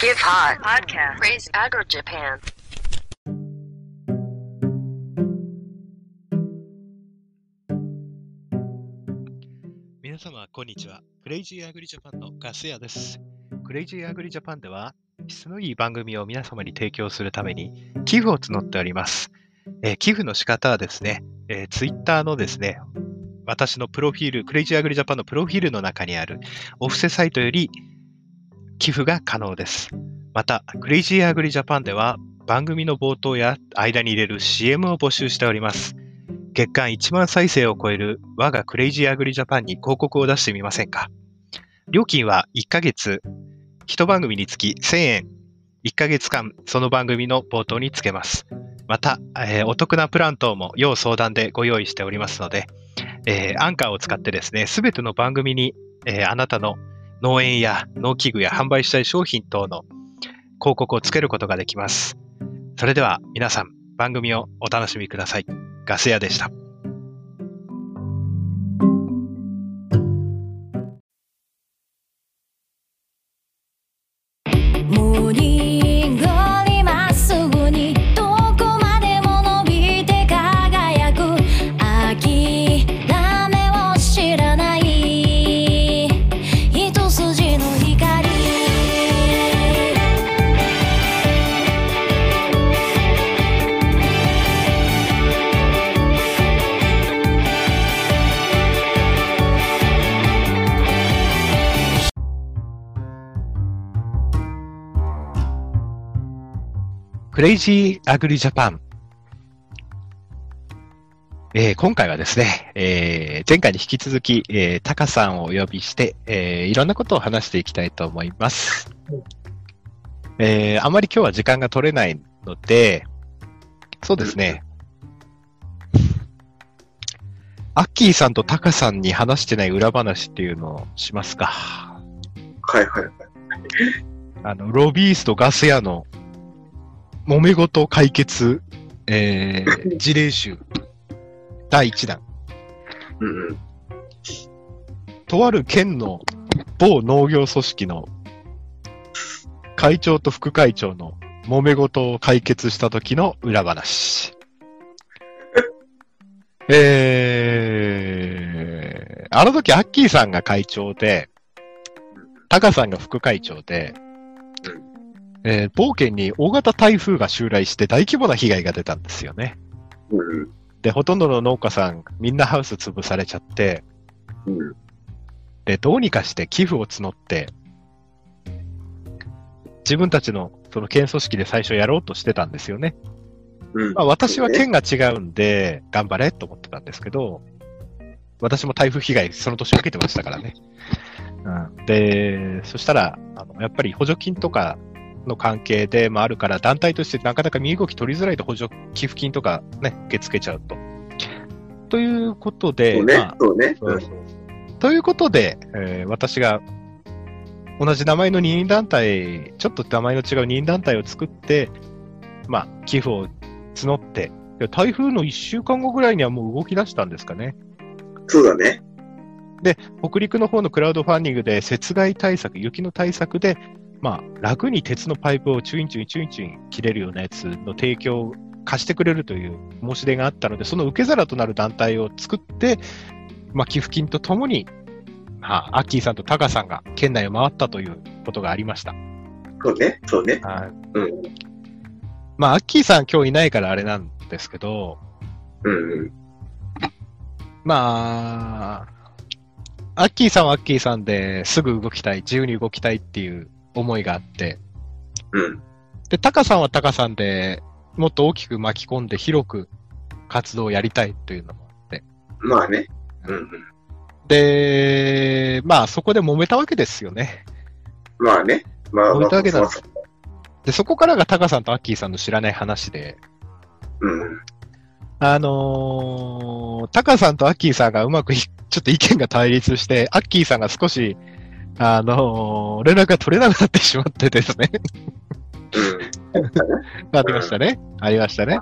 Give Hot Podcast Crazy Agri Japan 皆様、こんにちは。クレイジーアグリジャパンのガス屋です。クレイジーアグリジャパンでは、質のいい番組を皆様に提供するために、寄付を募っております。えー寄付の仕方はですね、えツイッター Twitter のですね、私のプロフィール、クレイジーアグリジャパンのプロフィールの中にあるお布施サイトより寄付が可能です。また、クレイジーアグリジャパンでは、番組の冒頭や間に入れる CM を募集しております。月間1万再生を超える我がクレイジーアグリジャパンに広告を出してみませんか？料金は1ヶ月、1番組につき1000円、1ヶ月間その番組の冒頭につけます。また、えーお得なプラン等も要相談でご用意しておりますので、えーアンカーを使ってですね、すべての番組に、えーあなたの農園や農機具や販売したい商品等の広告をつけることができます。それでは皆さん、番組をお楽しみください。ガス屋でした。クレイジーアグリジャパン。えー今回はですね、えー前回に引き続き、えータカさんをお呼びして、えーいろんなことを話していきたいと思います。えーあまり今日は時間が取れないので、そうですね。アッキーさんとタカさんに話してない裏話っていうのをしますか。はいはいはい。あの、ロビースとガス屋の揉め事解決、えー、事例集、第1弾。うんうん。とある県の某農業組織の会長と副会長の揉め事を解決した時の裏話。えー、あの時アッキーさんが会長で、タカさんが副会長で、えー、冒険に大型台風が襲来して大規模な被害が出たんですよね。うんで、ほとんどの農家さん、みんなハウス潰されちゃって、うん。うん。で、どうにかして寄付を募って、自分たちのその県組織で最初やろうとしてたんですよね。うん。まあ、私は県が違うんで、頑張れと思ってたんですけど、私も台風被害その年受けてましたからね。うん、で、そしたら、あのやっぱり補助金とかの関係でもあるから、団体としてなかなか身動き取りづらいと補助寄付金とかね、受け付けちゃうと。ということで、ということで、えー私が同じ名前の二人団体、ちょっと名前の違う二人団体を作って、まあ、寄付を募って、で台風の1週間後ぐらいにはもう動き出したんですかね。そうだね。北陸の方のクラウドファンディングで雪害対策、雪の対策で、まあ、楽に鉄のパイプをチュインチュインチュインチュイン切れるようなやつの提供を貸してくれるという申し出があったので、その受け皿となる団体を作って、まあ、寄付金とともに、まあ、アッキーさんとタカさんが県内を回ったということがありました。そうね。そうね。はいうん。まあ、アッキーさん今日いないからあれなんですけど、うんうん。まあ、アッキーさんはアッキーさんですぐ動きたい、自由に動きたいっていう思いがあって、うん。で、タカさんはタカさんでもっと大きく巻き込んで広く活動をやりたいというのもあって。まあね。うんうん。で、まあそこで揉めたわけですよね。まあね。まあ、揉めたわけなんですで、そこからがタカさんとアッキーさんの知らない話で、うん。あのータカさんとアッキーさんがうまくいちょっと意見が対立して、アッキーさんが少し、あのー連絡が取れなくなってしまってですね。うん。ありましたね。ありましたね。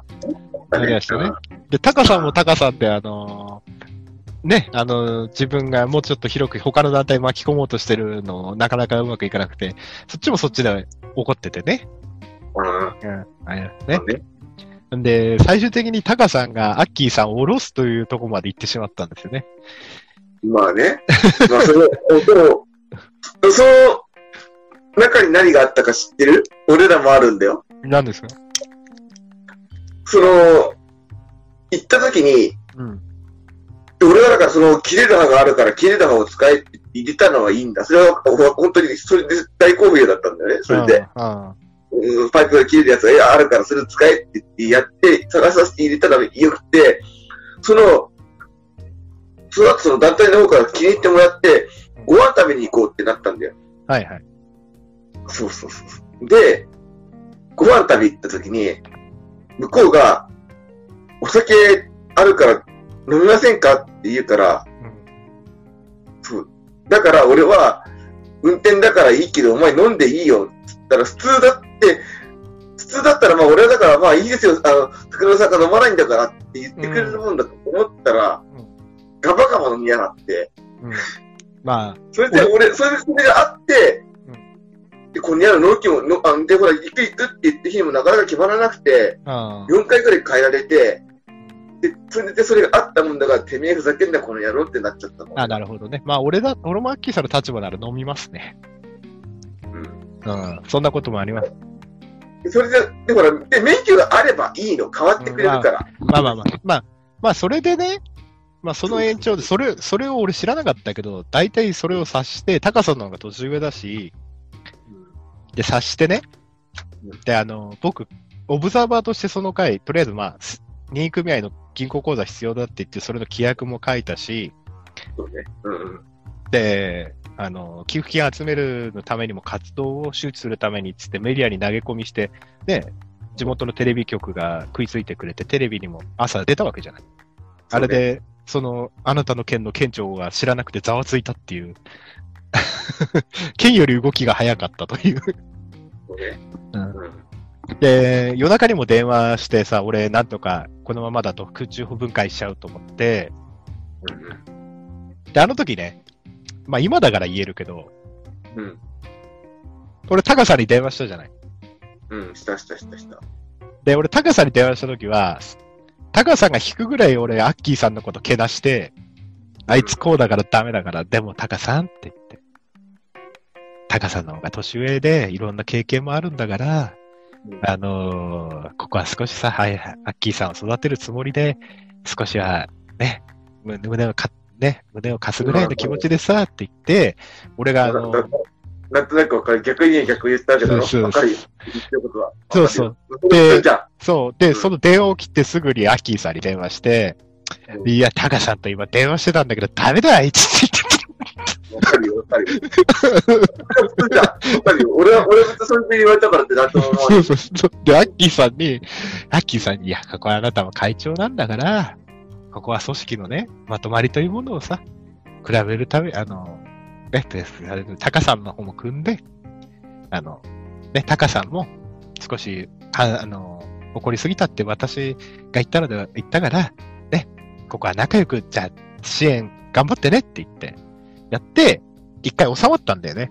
ありましたね。で、タカさんもタカさんで、あのーね、あの、自分がもうちょっと広く他の団体巻き込もうとしてるのをなかなかうまくいかなくて、そっちもそっちで怒っててね。うん。うん。あれね。ね。んで、最終的にタカさんがアッキーさんを下ろすというところまで行ってしまったんですよね。まあね。まあそれ、でも、その中に何があったか知ってる？俺らもあるんだよ。何ですか？その、行った時に、うん。俺はだからその切れる刃があるから切れる刃を使えって入れたのはいいんだ。それは本当にそれで大好評だったんだよね。それで。あうんパイプが切れるやつがあるからそれ使えって言ってやって、探させて入れたらよくて、その、その後その団体の方から気に入ってもらって、ご飯食べに行こうってなったんだよ。あはいはい。そうそうそう。で、ご飯食べ行った時に、向こうが、お酒あるから飲みませんかって言うから、そう。だから俺は、運転だからいいけど、お前飲んでいいよ。つったら、普通だって、普通だったら、まあ俺はだから、まあいいですよ。あの、桜田さんが飲まないんだからって言ってくれるもんだと思ったら、うんガバガバ飲みやがって、うん。まあ、それで俺、それでそれがあって、で、この野郎、納期も、のあで、ほら、行く行くって言って日にもなかなか決まらなくて、あ4回くらい変えられて、で、それでそれがあったもんだから、てめえふざけんな、この野郎ってなっちゃったもん。あ、なるほどね。まあ、俺だ、俺もアッキーさんの立場なら飲みますね。うんうん。そんなこともあります。でそれで、で、ほら、で、免許があればいいの、変わってくれるから。まあまあまあ。まあ、まあ、それでね、まあ、その延長で、それ、それを俺知らなかったけど、大体それを察して、高さんの方が年上だし、で、察してねうん。で、あの、僕、オブザーバーとしてその回、とりあえずまあ、任意組合の銀行口座必要だって言って、それの規約も書いたし、そうね。うんうん。で、あの、寄付金集めるのためにも活動を周知するためにっつってメディアに投げ込みして、ね、地元のテレビ局が食いついてくれて、テレビにも朝出たわけじゃない。あれで、その、あなたの県の県庁が知らなくてざわついたっていう、県より動きが早かったという。うん。で、夜中にも電話してさ、俺なんとかこのままだと空中分解しちゃうと思って、で、あの時ね、まあ今だから言えるけど、うん。俺高さに電話したじゃない。うん。したしたしたした。で、俺高さに電話した時は、高さんが引くぐらい俺アッキーさんのことけなして、あいつこうだからダメだから、でもタカさんって言って。タカさんの方が年上でいろんな経験もあるんだから、あのーここは少しさ、はい、アッキーさんを育てるつもりで、少しはね、胸胸をか、ね、胸を貸すぐらいの気持ちでさ、って言って、俺があのななんとなくわかる。逆にね逆言ったわけだろ？そうそうわかるよ。言ってることは。そうそうう。で、じゃあ、そう。で、その電話を切ってすぐにアッキーさんに電話して、うんいや、タカさんと今電話してたんだけど、ダメだ、あいつってわかるよ、わかるよ。わかるよ。俺は、俺はそれで言われたからってなんとも思わ。ない。そうそうそう。で、アッキーさんに、アッキーさんに、いや、ここはあなたは会長なんだから、ここは組織のね、まとまりというものをさ、比べるため、あの、ね、であれタカさんの方も組んで、あの、ね、タカさんも少し、ああの、怒りすぎたって私が言ったので、言ったから、ね、ここは仲良く、じゃあ、支援頑張ってねって言って、やって、一回収まったんだよね。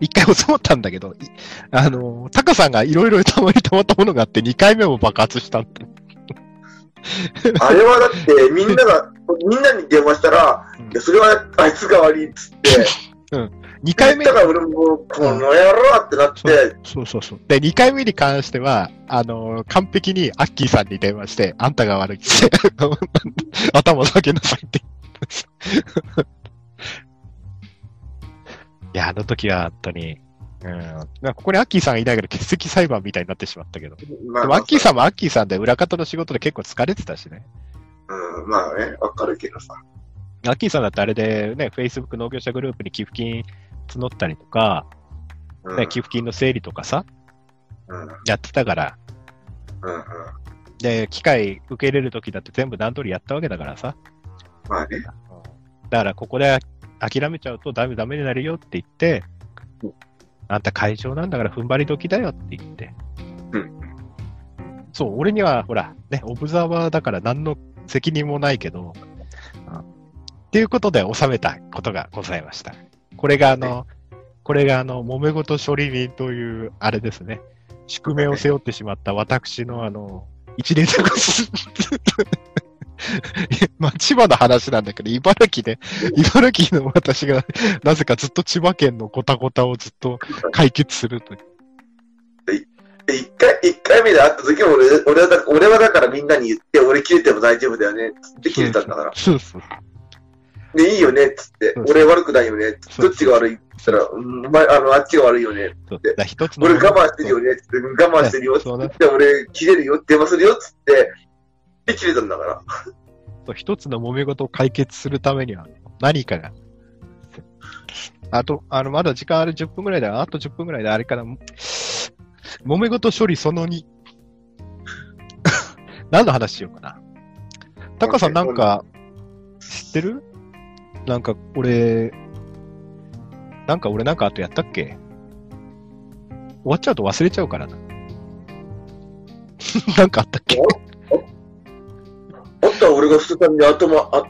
一回収まったんだけど、あの、タカさんがいろいろたまにたまったものがあって、二回目も爆発したんだ。あれはだって、みんなが、みんなに電話したら、うんいや、それはあいつが悪いっつって、二回目だから俺も、この野郎ってなって、そうそうそう。で、二回目に関しては、あの、完璧にアッキーさんに電話して、あんたが悪いって、頭下げなさいって言って。いや、あの時は本当に、うん。ここにアッキーさんがいないから欠席裁判みたいになってしまったけど。までもアッキーさんもアッキーさんで裏方の仕事で結構疲れてたしね。うん、まあね、わかるけどさ。アッキーさんだってあれでね、Facebook 農業者グループに寄付金募ったりとか、うん、ね、寄付金の整理とかさ、うん、うん、やってたから、うん。で、機械受け入れるときだって全部段取りやったわけだからさ。まあね。だからここで諦めちゃうとダメダメになるよって言ってうん、あんた会長なんだから踏ん張り時だよって言って。うんそう、俺にはほら、ね、オブザーバーだから何の責任もないけど、うんっていうことで収めたことがございました。これがあの、これがあの、揉め事処理人という、あれですね、宿命を背負ってしまった私のあの、一連作 まあ、千葉の話なんだけど、茨城で、茨城の私が、なぜかずっと千葉県のごたごたをずっと解決するとい一回、一回目で会った時も俺、俺はだ、俺はだからみんなに言って、俺切れても大丈夫だよね、つって切れたんだから。そうそう。で、いいよね、つって。そう。そう。俺悪くないよね、そうどっちが悪いって言ったら、うんお前、あの、あっちが悪いよね。つの俺我慢してるよね、つって、我慢してるよ、つって、俺切れるよ、電話するよ、つって、で、切れたんだから。一つの揉め事を解決するためには何かが。あと、あの、まだ時間ある10分ぐらいだ。あと10分ぐらいであれかな。揉め事処理その2。何の話しようかな。タカさんなんか、知ってる？なんか、俺、なんか俺なんかあとやったっけ？終わっちゃうと忘れちゃうからな。なんかあったっけ？あったら俺が2日に頭、あ、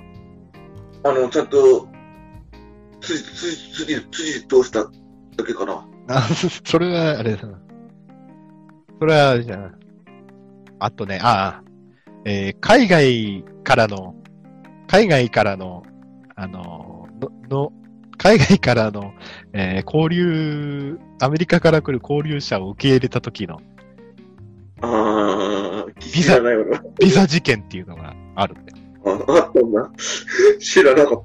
あの、ちゃんと、筋、筋、筋、筋通しただけかな。あ、それは、あれだな。それは、あれじゃん。あとね、ああ、えー海外からの、海外からの、あの、の、の海外からの、えー交流、アメリカから来る交流者を受け入れた時のあー、ビ知ザ。ビザ事件っていうのがあるんだよ。ああったんだ。知らなかっ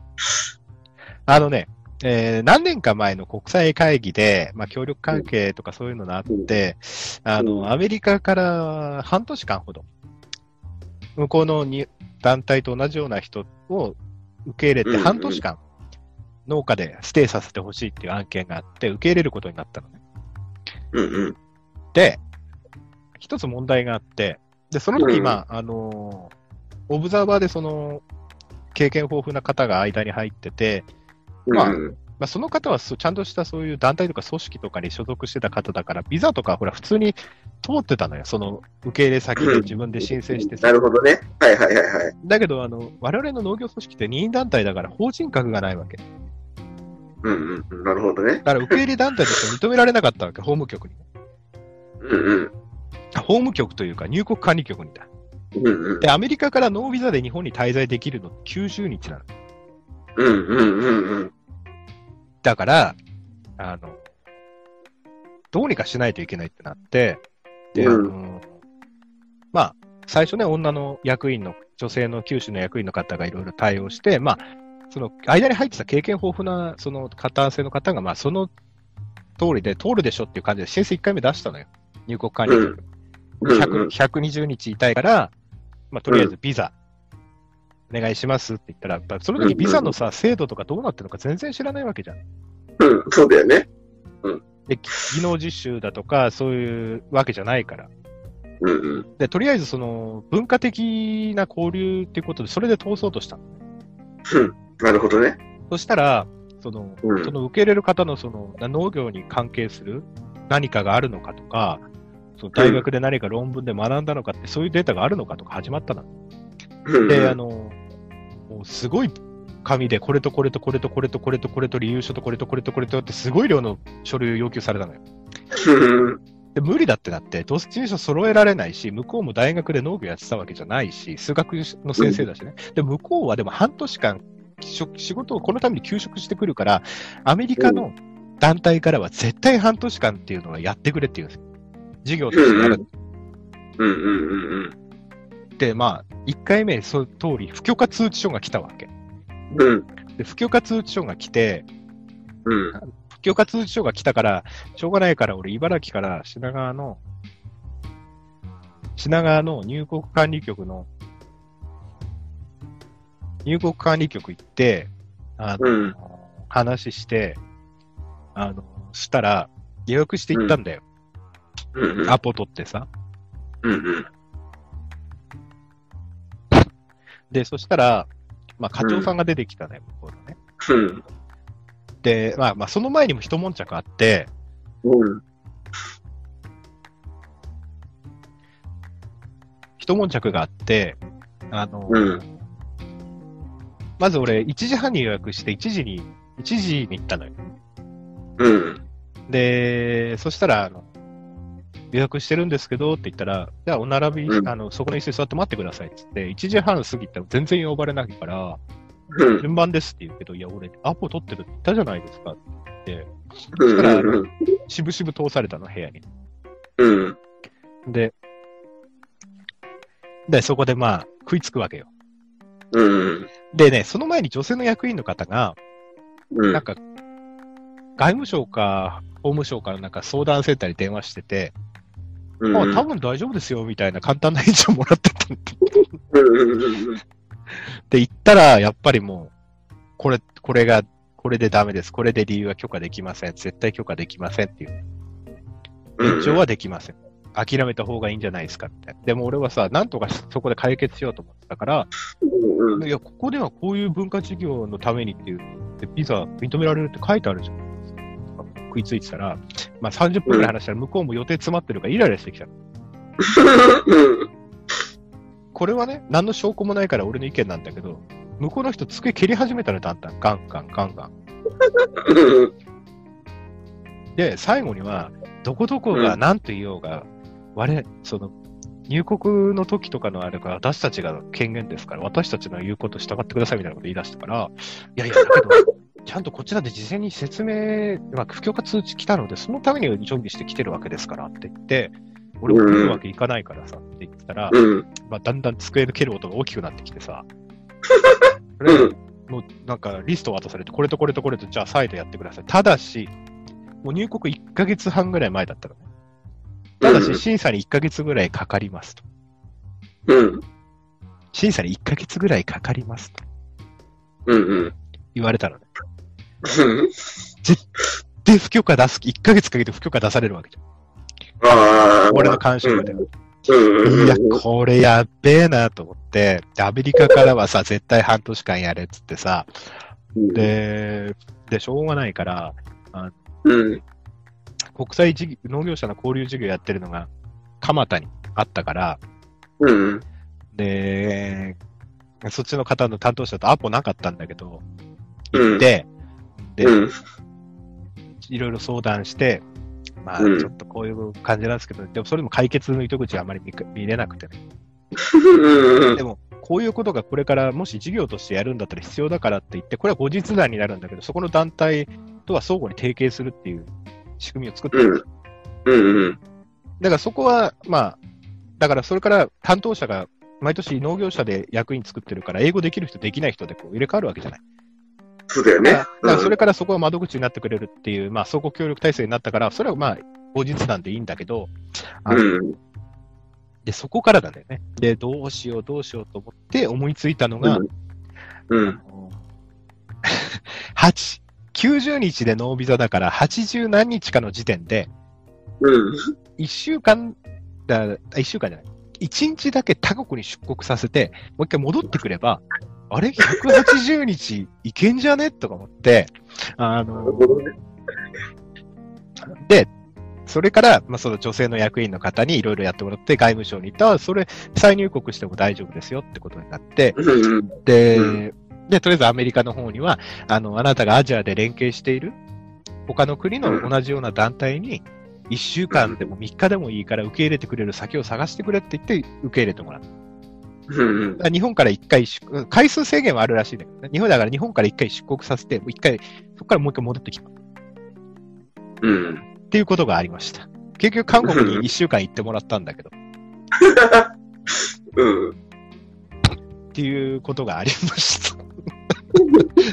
あのね、えー何年か前の国際会議で、まあ、協力関係とかそういうのがあって、あうんの、アメリカから半年間ほど、向こうのに団体と同じような人を受け入れて半年間、農家でステイさせてほしいっていう案件があって、受け入れることになったのね。た。うんうん。で、一つ問題があって、で、その時、うんまあ、あの、オブザーバーでその、経験豊富な方が間に入ってて、まあうんまあ、その方はちゃんとしたそういう団体とか組織とかに所属してた方だから、ビザとかほら普通に通ってたのよ。その受け入れ先で自分で申請してさなるほどね。はいはいはいはい。だけど、あの、我々の農業組織って任意団体だから法人格がないわけ。だうんうんうん。なるほどね。から受け入れ団体として認められなかったわけ、法務局に。うんうん。あ法務局というか入国管理局にだ。うんうん。で、アメリカからノービザで日本に滞在できるのって90日なの。うんうんうんうん。だから、あの、どうにかしないといけないってなって、で、うんまあ、最初ね、女の役員の、女性の九州の役員の方がいろいろ対応して、まあ、その間に入ってた経験豊富な、その片性の方が、まあ、その通りで通るでしょっていう感じで申請1回目出したのよ。入国管理局。うんうん100 120日いたいから、まあ、とりあえずビザ、お願いしますって言ったら、やっぱその時ビザのさ、制度とかどうなってるのか全然知らないわけじゃん。うん、そうだよね。で、技能実習だとか、そういうわけじゃないから。うんうん。で、とりあえずその、文化的な交流っていうことで、それで通そうとしたの。うん。なるほどね。そしたら、その、うんその受け入れる方のその、な農業に関係する何かがあるのかとか、その大学で何か論文で学んだのかって、そういうデータがあるのかとか始まったの。うんで、あの、すごい紙で、これとこれとこれとこれとこれとこれと理由書とこれとこれとこれとって、すごい量の書類を要求されたのよ。うんで、無理だってなって、どっちにしろ揃えられないし、向こうも大学で農業やってたわけじゃないし、数学の先生だしね。で、向こうはでも半年間、仕事をこのために休職してくるから、アメリカの団体からは絶対半年間っていうのはやってくれっていうんですよ。授業としてやる。うんうんうんうん。で、まあ、1回目、そう通り、不許可通知書が来たわけ。うん。で、不許可通知書が来て、うん。不許可通知書が来たから、しょうがないから、俺、茨城から品川の、品川の入国管理局の、入国管理局行って、あの、うん話して、あの、したら、予約して行ったんだよ。うんうん。アポ取ってさ。うんうん。で、そしたら、まあ、課長さんが出てきたね、向こうのね。うん。で、まあ、まあ、その前にも一悶着あって、うん。一悶着があって、あの、うん。まず俺、1時半に予約して、1時に、1時に行ったのよ。うん。で、そしたら、あの、予約してるんですけどって言ったら、じゃあお並び、うんあの、そこの椅子に座って待ってくださいって言って、1時半過ぎても全然呼ばれないから、うん。順番ですって言うけど、いや、俺、アポ取ってるって言ったじゃないですかって言って、うん。しぶしぶ通されたの、部屋に。うん。で、で、そこでまあ、食いつくわけよ。うん。でね、その前に女性の役員の方が、うん。なんか、外務省か、法務省からなんか相談センターに電話してて、うん。あ、多分大丈夫ですよ、みたいな簡単な返事をもらってたん で言ったら、やっぱりもう、これ、これが、これでダメです。これで理由は許可できません。絶対許可できませんっていう。延長はできません。諦めた方がいいんじゃないですかって。でも俺はさ、なんとかそこで解決しようと思ってたから、うん。いや、ここではこういう文化事業のためにっていう、でビザ認められるって書いてあるじゃないですか。食いついてたら、まあ30分くらい話したら向こうも予定詰まってるからイライラしてきた。これはね、何の証拠もないから俺の意見なんだけど、向こうの人机蹴り始めたらだんだん、ガンガンガンガン。で、最後には、どこどこが何と言おうが、我、その、入国の時とかのあれが私たちが権限ですから、私たちの言うこと従ってくださいみたいなこと言い出したから、いやいや、だ けど、ちゃんとこっちだって事前に説明、まあ、不許可通知来たので、そのために準備して来てるわけですからって言って、俺も来るわけいかないからさって言ってたら、うん。まあ、だんだん机の蹴る音が大きくなってきてさ、うん。もうなんかリスト渡されて、これとこれとこれと、じゃあ再度やってください。ただし、もう入国1ヶ月半ぐらい前だったのね。ただし、審査に1ヶ月ぐらいかかりますと。うん。審査に1ヶ月ぐらいかかりますとうん。うん。言われたのね。で、不許可出す、1ヶ月かけて不許可出されるわけじゃん。ああ。俺の監修で。うん。いや、これやっべえなと思って、でアメリカからはさ、絶対半年間やれっつってさ、で、で、しょうがないから、うん。国際事業農業者の交流事業やってるのが、蒲田にあったから、うん。で、そっちの方の担当者とアポなかったんだけど、うん行って、で、うん。いろいろ相談して、まあ、うんちょっとこういう感じなんですけど、でもそれでも解決の糸口はあまり見れなくてね。うん。でも、こういうことがこれからもし事業としてやるんだったら必要だからって言って、これは後日談になるんだけど、そこの団体とは相互に提携するっていう仕組みを作ってるんですようん。うん。だからそこは、まあ、だからそれから担当者が毎年農業者で役員作ってるから、英語できる人、できない人でこう入れ替わるわけじゃない。そうだよねだ。からそれからそこは窓口になってくれるっていう、まあ、相互協力体制になったから、それはまあ、後日談でいいんだけど、あのうん。で、そこからだよね。で、どうしよう、どうしようと思って思いついたのが、うん。8、90日でノービザだから、80何日かの時点で、うん。1週間、だ1週間じゃない。1日だけ他国に出国させて、もう一回戻ってくれば、あれ ?180 日いけんじゃね？とか思って、あの、ほどね。で、それから、まあ、その女性の役員の方にいろいろやってもらって、外務省に行ったら、それ、再入国しても大丈夫ですよってことになって、うん。で、うで、とりあえずアメリカの方には、あの、あなたがアジアで連携している、他の国の同じような団体に、1週間でも3日でもいいから受け入れてくれる先を探してくれって言って受け入れてもらう。うん。だから日本から1回出国、回数制限はあるらしいんだけどね。日本だから日本から1回出国させて、もう1回、そこからもう1回戻ってきます。うん。っていうことがありました。結局韓国に1週間行ってもらったんだけど、うん。っていうことがありました。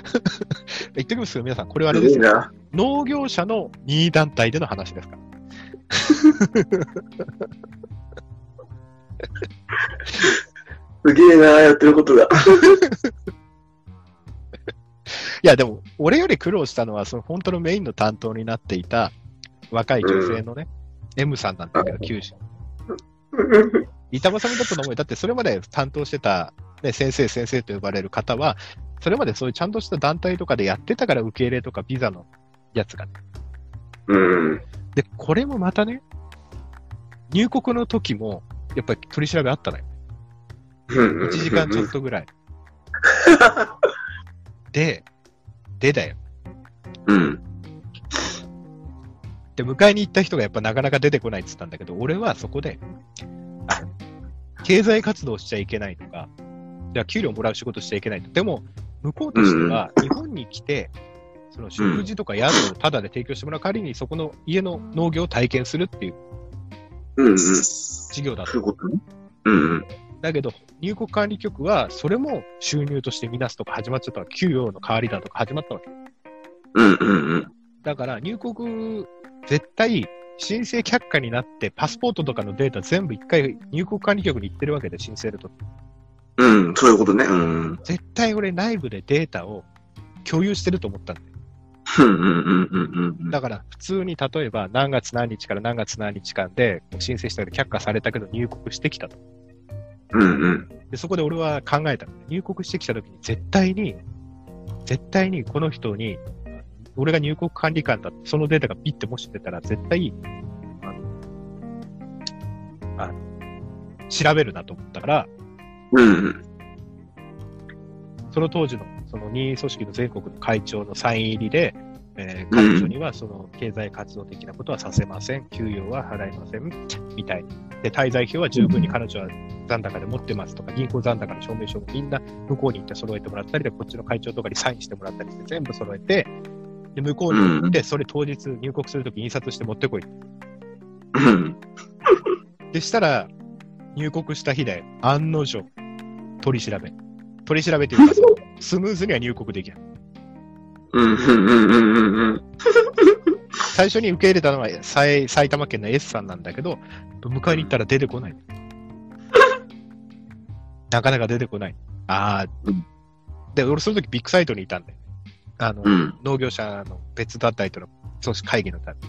言っておきますけど、皆さん、これはあれですよ。いいな。農業者の任意団体での話ですから。すげえな、やってることが。いや、でも、俺より苦労したのは、その本当のメインの担当になっていた若い女性のね、M さんなんだけど、九州。板挟みだったと思うよ。だって、それまで担当してた、ね、先生、先生と呼ばれる方は、それまでそういうちゃんとした団体とかでやってたから、受け入れとかビザのやつがね。うん。で、これもまたね、入国の時も、やっぱり取り調べあったのよ。うん。1時間ちょっとぐらい。で、でだよ。うん。で、迎えに行った人がやっぱなかなか出てこないって言ったんだけど、俺はそこで、あ経済活動しちゃいけないとか、じゃあ給料もらう仕事しちゃいけないと。でも、向こうとしては、日本に来て、その食事とか宿をタダで提供してもらう代わりに、そこの家の農業を体験するっていううんうん。事業だとそういうことね。うんうん。だけど、入国管理局は、それも収入としてみなすとか始まっちゃったわけ。給与の代わりだとか始まったわけ。うんうんうん。だから、入国、絶対、申請却下になって、パスポートとかのデータ全部一回入国管理局に行ってるわけで、申請ると。うん、そういうことね。うん。絶対俺内部でデータを共有してると思ったんだよ。うんうんうんうんうん。だから、普通に例えば、何月何日から何月何日間で申請したけど却下されたけど入国してきたと。うんうん。で、そこで俺は考えたの。入国してきたときに絶対に、絶対にこの人に、俺が入国管理官だって、そのデータがピッてもし出たら、絶対、あの、あの調べるなと思ったから、うんうん。その当時の、その任意組織の全国の会長のサイン入りで、えー会長にはその経済活動的なことはさせません、給与は払いません、みたいに。で、滞在費は十分に彼女は残高で持ってますとか、銀行残高の証明書もみんな向こうに行って揃えてもらったりで、こっちの会長とかにサインしてもらったりして、全部揃えて、で、向こうに行って、それ当日入国するとき印刷して持ってこい。うん。でしたら、入国した日で案の定、取り調べ。取り調べっていうか、スムーズには入国できない。うんうんうんうんうんうん。最初に受け入れたのは埼埼玉県の S さんなんだけど、迎えに行ったら出てこない。なかなか出てこない。ああうん。で、俺その時ビッグサイトにいたんだよね。あの、うん。農業者の別団体との組織会議のために。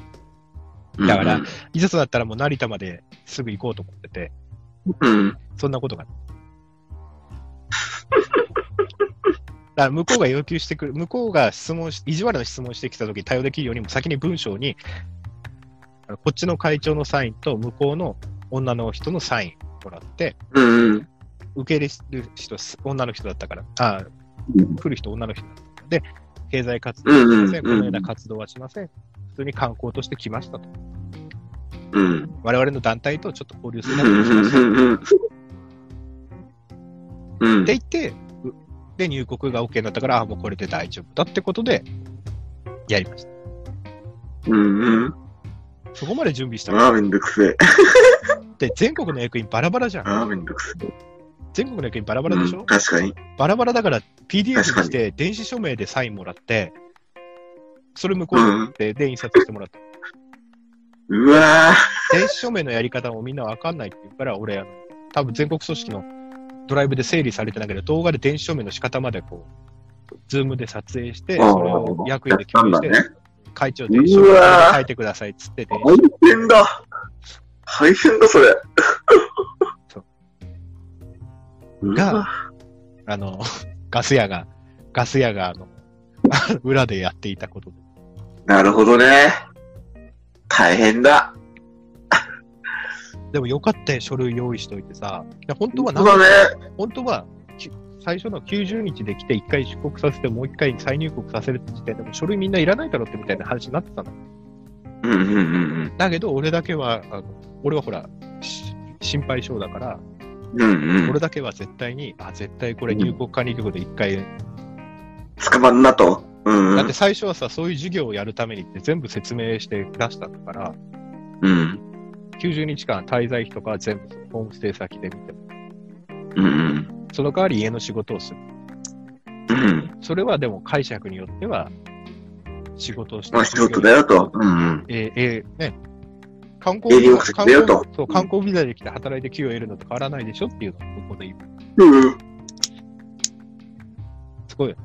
うん。だから、いざとなったらもう成田まですぐ行こうと思ってて、うん。そんなことが。だから向こうが要求してくる、向こうが質問し、意地悪な質問してきたとき対応できるようにも先に文章に、こっちの会長のサインと向こうの女の人のサインもらって、うんうん。受け入れる人、女の人だったから、あ来る人女の人だったから。で、経済活動はしませんこのような活動はしません。普通に観光として来ましたと。うん。我々の団体とちょっと交流すうるために来ました。ん。うん。うん。うん。って言って、うで、入国が OK になったから、あ、もうこれで大丈夫だってことで、やりました。うん。うん。そこまで準備したの。ああ、めん。どくせえ。で、全国の役員バラバラじゃん。ああ、めん。どくせえ。全国の役員バラバラでしょ、うん。確かに。バラバラだから PDF にして、電子署名でサインもらって、それ向こうに行って、で、印刷してもらった。うわ電子署名のやり方もみんなわかんないって言うから、俺、あの、多分全国組織のドライブで整理されてないけど、動画で電子署名の仕方までこう、ズームで撮影して、それを役員で共有して、ね会長電子署名で書いてくださいっつって、電子大変だ。大変だ、それ。そうがあの、ガス屋が、ガス屋が、あの、裏でやっていたことで。なるほどね。大変だ。でもよかったよ、書類用意しといてさ。いや本当はそうだね。本当は、き最初の90日で来て1回出国させて、もう1回再入国させるって時点でも書類みんないらないだろってみたいな話になってたの。うんうんうんだけど、俺だけは、あの俺はほら、し心配性だから、うん。うんうん。俺だけは絶対に、あ、絶対これ入国管理局で1回、捕まんなと。うんうんだって。最初はさ、そういう授業をやるためにって全部説明して出したんだから、うん。90日間滞在費とかは全部ホームステイ先で見ても、うんうん。その代わり家の仕事をする。うん。それはでも解釈によっては、仕事をしてまあ、仕事だよと。うんうん。えーえーね、観光営利目的だよと観光そう観光ビザで来て働いて給与を得るのと変わらないでしょっていうのをここで言う。うん。すごい。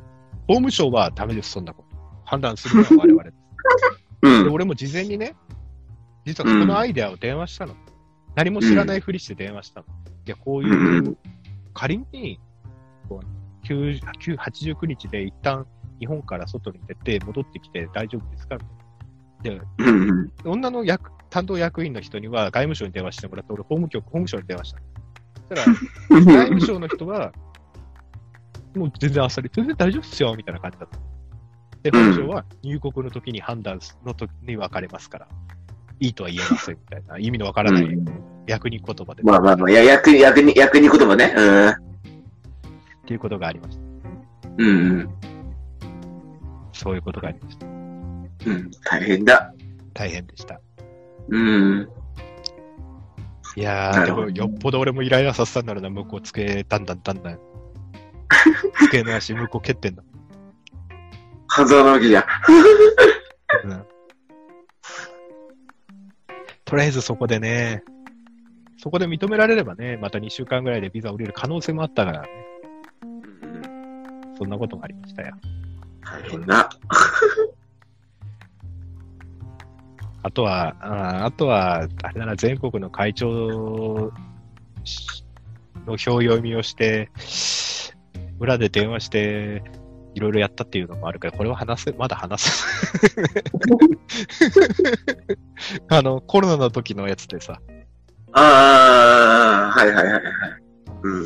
法務省はダメです、そんなこと。判断するのは我々です。で、うん。俺も事前にね、実はこのアイデアを電話したの。何も知らないふりして電話したの。いや、こういう、う仮に、こう9 9 89日で一旦日本から外に出て戻ってきて大丈夫ですか？みたいな。で。女の役担当役員の人には外務省に電話してもらって、俺法務局、法務省に電話した。そししたら、外務省の人は、もう全然あっさり、全然大丈夫っすよ、みたいな感じだった。で、法務省は入国の時に判断の時に分かれますから、いいとは言えません、みたいな、意味のわからないうん役に言葉で、まあまあまあ、いや、役に、役に、役に言葉ね。うん。っていうことがありました。うんうん。そういうことがありました。うん。大変だ。大変でした。うん。いやー、でもよっぽど俺もイライラさせたんだろうな、向こうつけ、だんだんだんだん。机の足向こう蹴ってんの。半沢直樹じゃん。うんとりあえずそこでね、そこで認められればね、また2週間ぐらいでビザ降りる可能性もあったからね、うん。そんなことがありましたよ。大変だ。あとは、あーあとは、あれだな、全国の会長の表読みをして、裏で電話して、いろいろやったっていうのもあるから、これは話せ、まだ話す。あの、コロナの時のやつでさ、ああ、はいはいはいはい。うん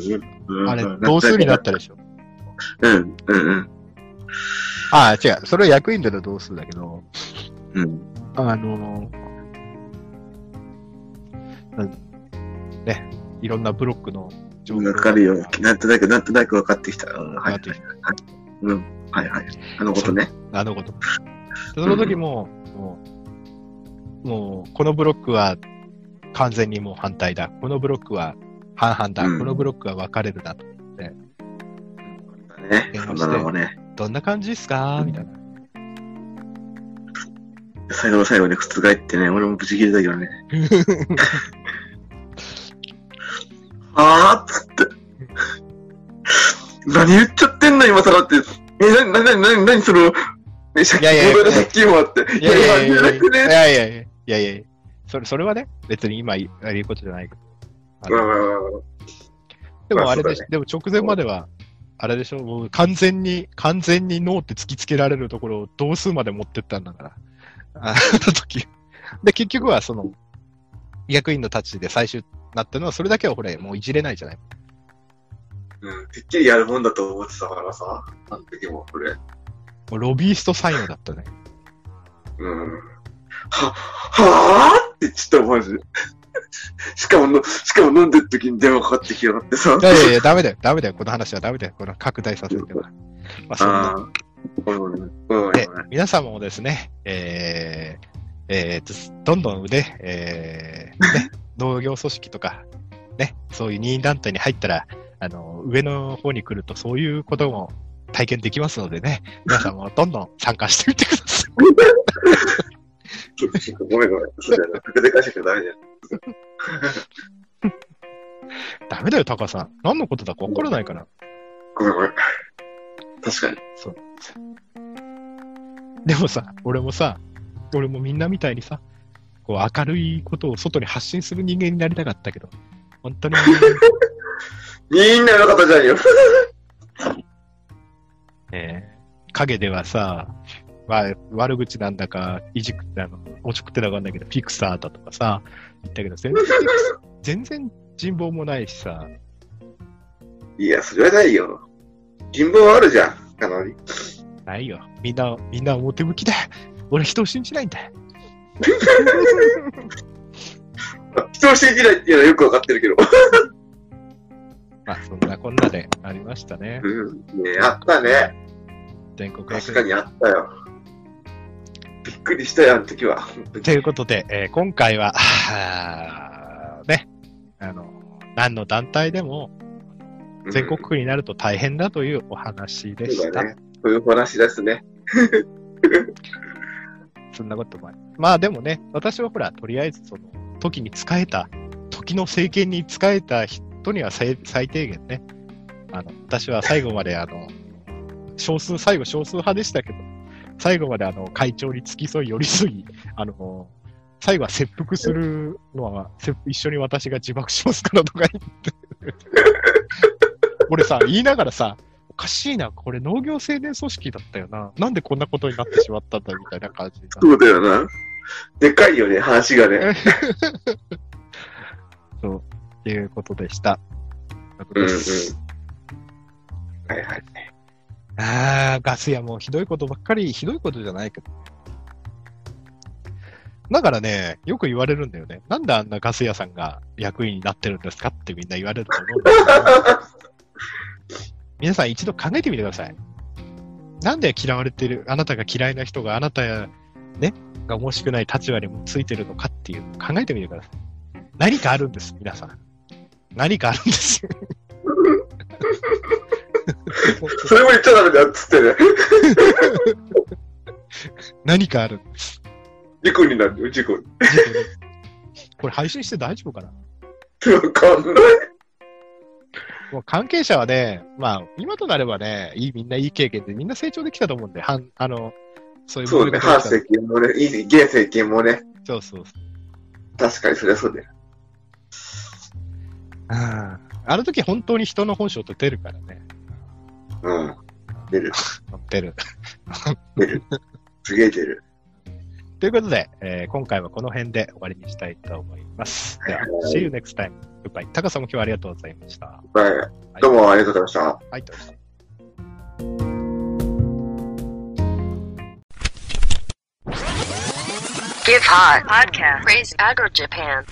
うんうん。あれ、同数になったでしょ。うん、うんうん。ああ、違う、それは役員での同数だけど、うん。あの、うん、ね、いろんなブロックの情報わかるよ。なんとなく、なんとなく分かってきた。うん、はいなっ。てきたうん。はいはい。あのことね。あのこと。その時も、もう、もう、このブロックは完全にもう反対だ。このブロックは半々だ。うんこのブロックは分かれるなと。ね。電話してそんなのもね。どんな感じですか？みたいな。最後の最後に覆ってね、俺もブチ切れたけどね。あーっつって。何言っちゃってんの今更って。え、な、な、な、な、なにその、ね、借いやいや金、借金もあって。いやいやいやいやいいや、いや、やいやいやいやいやいやそれ、それはね、別に今言うことじゃないけど。あのうんでもあれでし、まあそうだねでも直前までは、あれでしょ、もう完全に、完全にノーって突きつけられるところを同数まで持ってったんだから。あの時。で、結局はその、役員の立ちで最終なったのは、それだけはほら、もういじれないじゃない？うん、てっきりやるもんだと思ってたからさ、あの時も、これ。もうロビーストサインだったね。うん。は、はぁってちょっとマジで。しかもの、しかも飲んでる時に電話かかってきやがってさ。いやいやいや、ダメだよ、ダメだよ、この話はダメだよ、この拡大させては。まあ、そんなで、皆様もですね、えー、えーと、どんどんね、えー、ね、農業組織とか、ね、そういう任意団体に入ったら、あの、上の方に来るとそういうことも体験できますのでね、皆さんもどんどん参加してみてください。ごめんごめん。そうだよね。拡大解釈ダメだよ。ダメだよ、タカさん。何のことだか分からないから。ごめんごめん。確かに。そう。でもさ、俺もさ、俺もみんなみたいにさ、こう明るいことを外に発信する人間になりたかったけど、本当に、みんなよかったじゃんよ。えー影ではさ、まあ、悪口なんだか、いじくってあの、おちょくってなかんないけど、ピクサーだとかさ、言ったけど、全然、全然人望もないしさ、いや、それはないよ。人望はあるじゃん。かなり。ないよ。みんな、みんな表向きだ。俺人を信じないんだ。人を信じないっていうのはよくわかってるけど。まあ、そんなこんなでありましたね。うん。ねあったね。全国確かにあったよ。びっくりしたよ、あの時は。ということで、えー今回は、ね、あの、何の団体でも全国区になると大変だというお話でした。そうだね。そういうお話ですね。そんなこともある。まあでもね、私はほら、とりあえずその、時に使えた、時の政権に使えた人には最最低限ね、あの、私は最後まであの、少数、最後少数派でしたけど、最後まであの、会長に付き添い寄り添い、あの、最後は切腹するのは、せ一緒に私が自爆しますからとか言って。俺さ、言いながらさ、おかしいな、これ農業青年組織だったよな。なんでこんなことになってしまったんだみたいな感じそうだよな。でかいよね、話がね。そう、っていうことでした。うんうん。はいはい。ああ、ガス屋もひどいことばっかり、ひどいことじゃないけど。だからね、よく言われるんだよね。なんであんなガス屋さんが役員になってるんですかってみんな言われると思うんですけど、皆さん一度考えてみてください。なんで嫌われてる、あなたが嫌いな人があなたや、ね、が面白くない立場にもついてるのかっていうのを考えてみてください。何かあるんです、皆さん。何かあるんですよ。それも言っちゃダメだよ、つってね。何かあるんです。事故になるよ、事故に。これ配信して大丈夫かな？わかんない。もう関係者はね、まあ、今となればね、いい、みんないい経験で、みんな成長できたと思うんで、はん、あの、そういうそうね、反政権もね、いい、現政権もね、そうそうそう。確かにそりゃそうだよ。ああの時本当に人の本性と出るからね。うん。出る、出る。出る。すげえ出る。ということで、えー今回はこの辺で終わりにしたいと思います。では、See you next time. Goodbye. タカさんも今日はありがとうございました。ははい。どうもありがとうございました。い、どうぞ。Give Hot Podcast. Praise Agro Japan.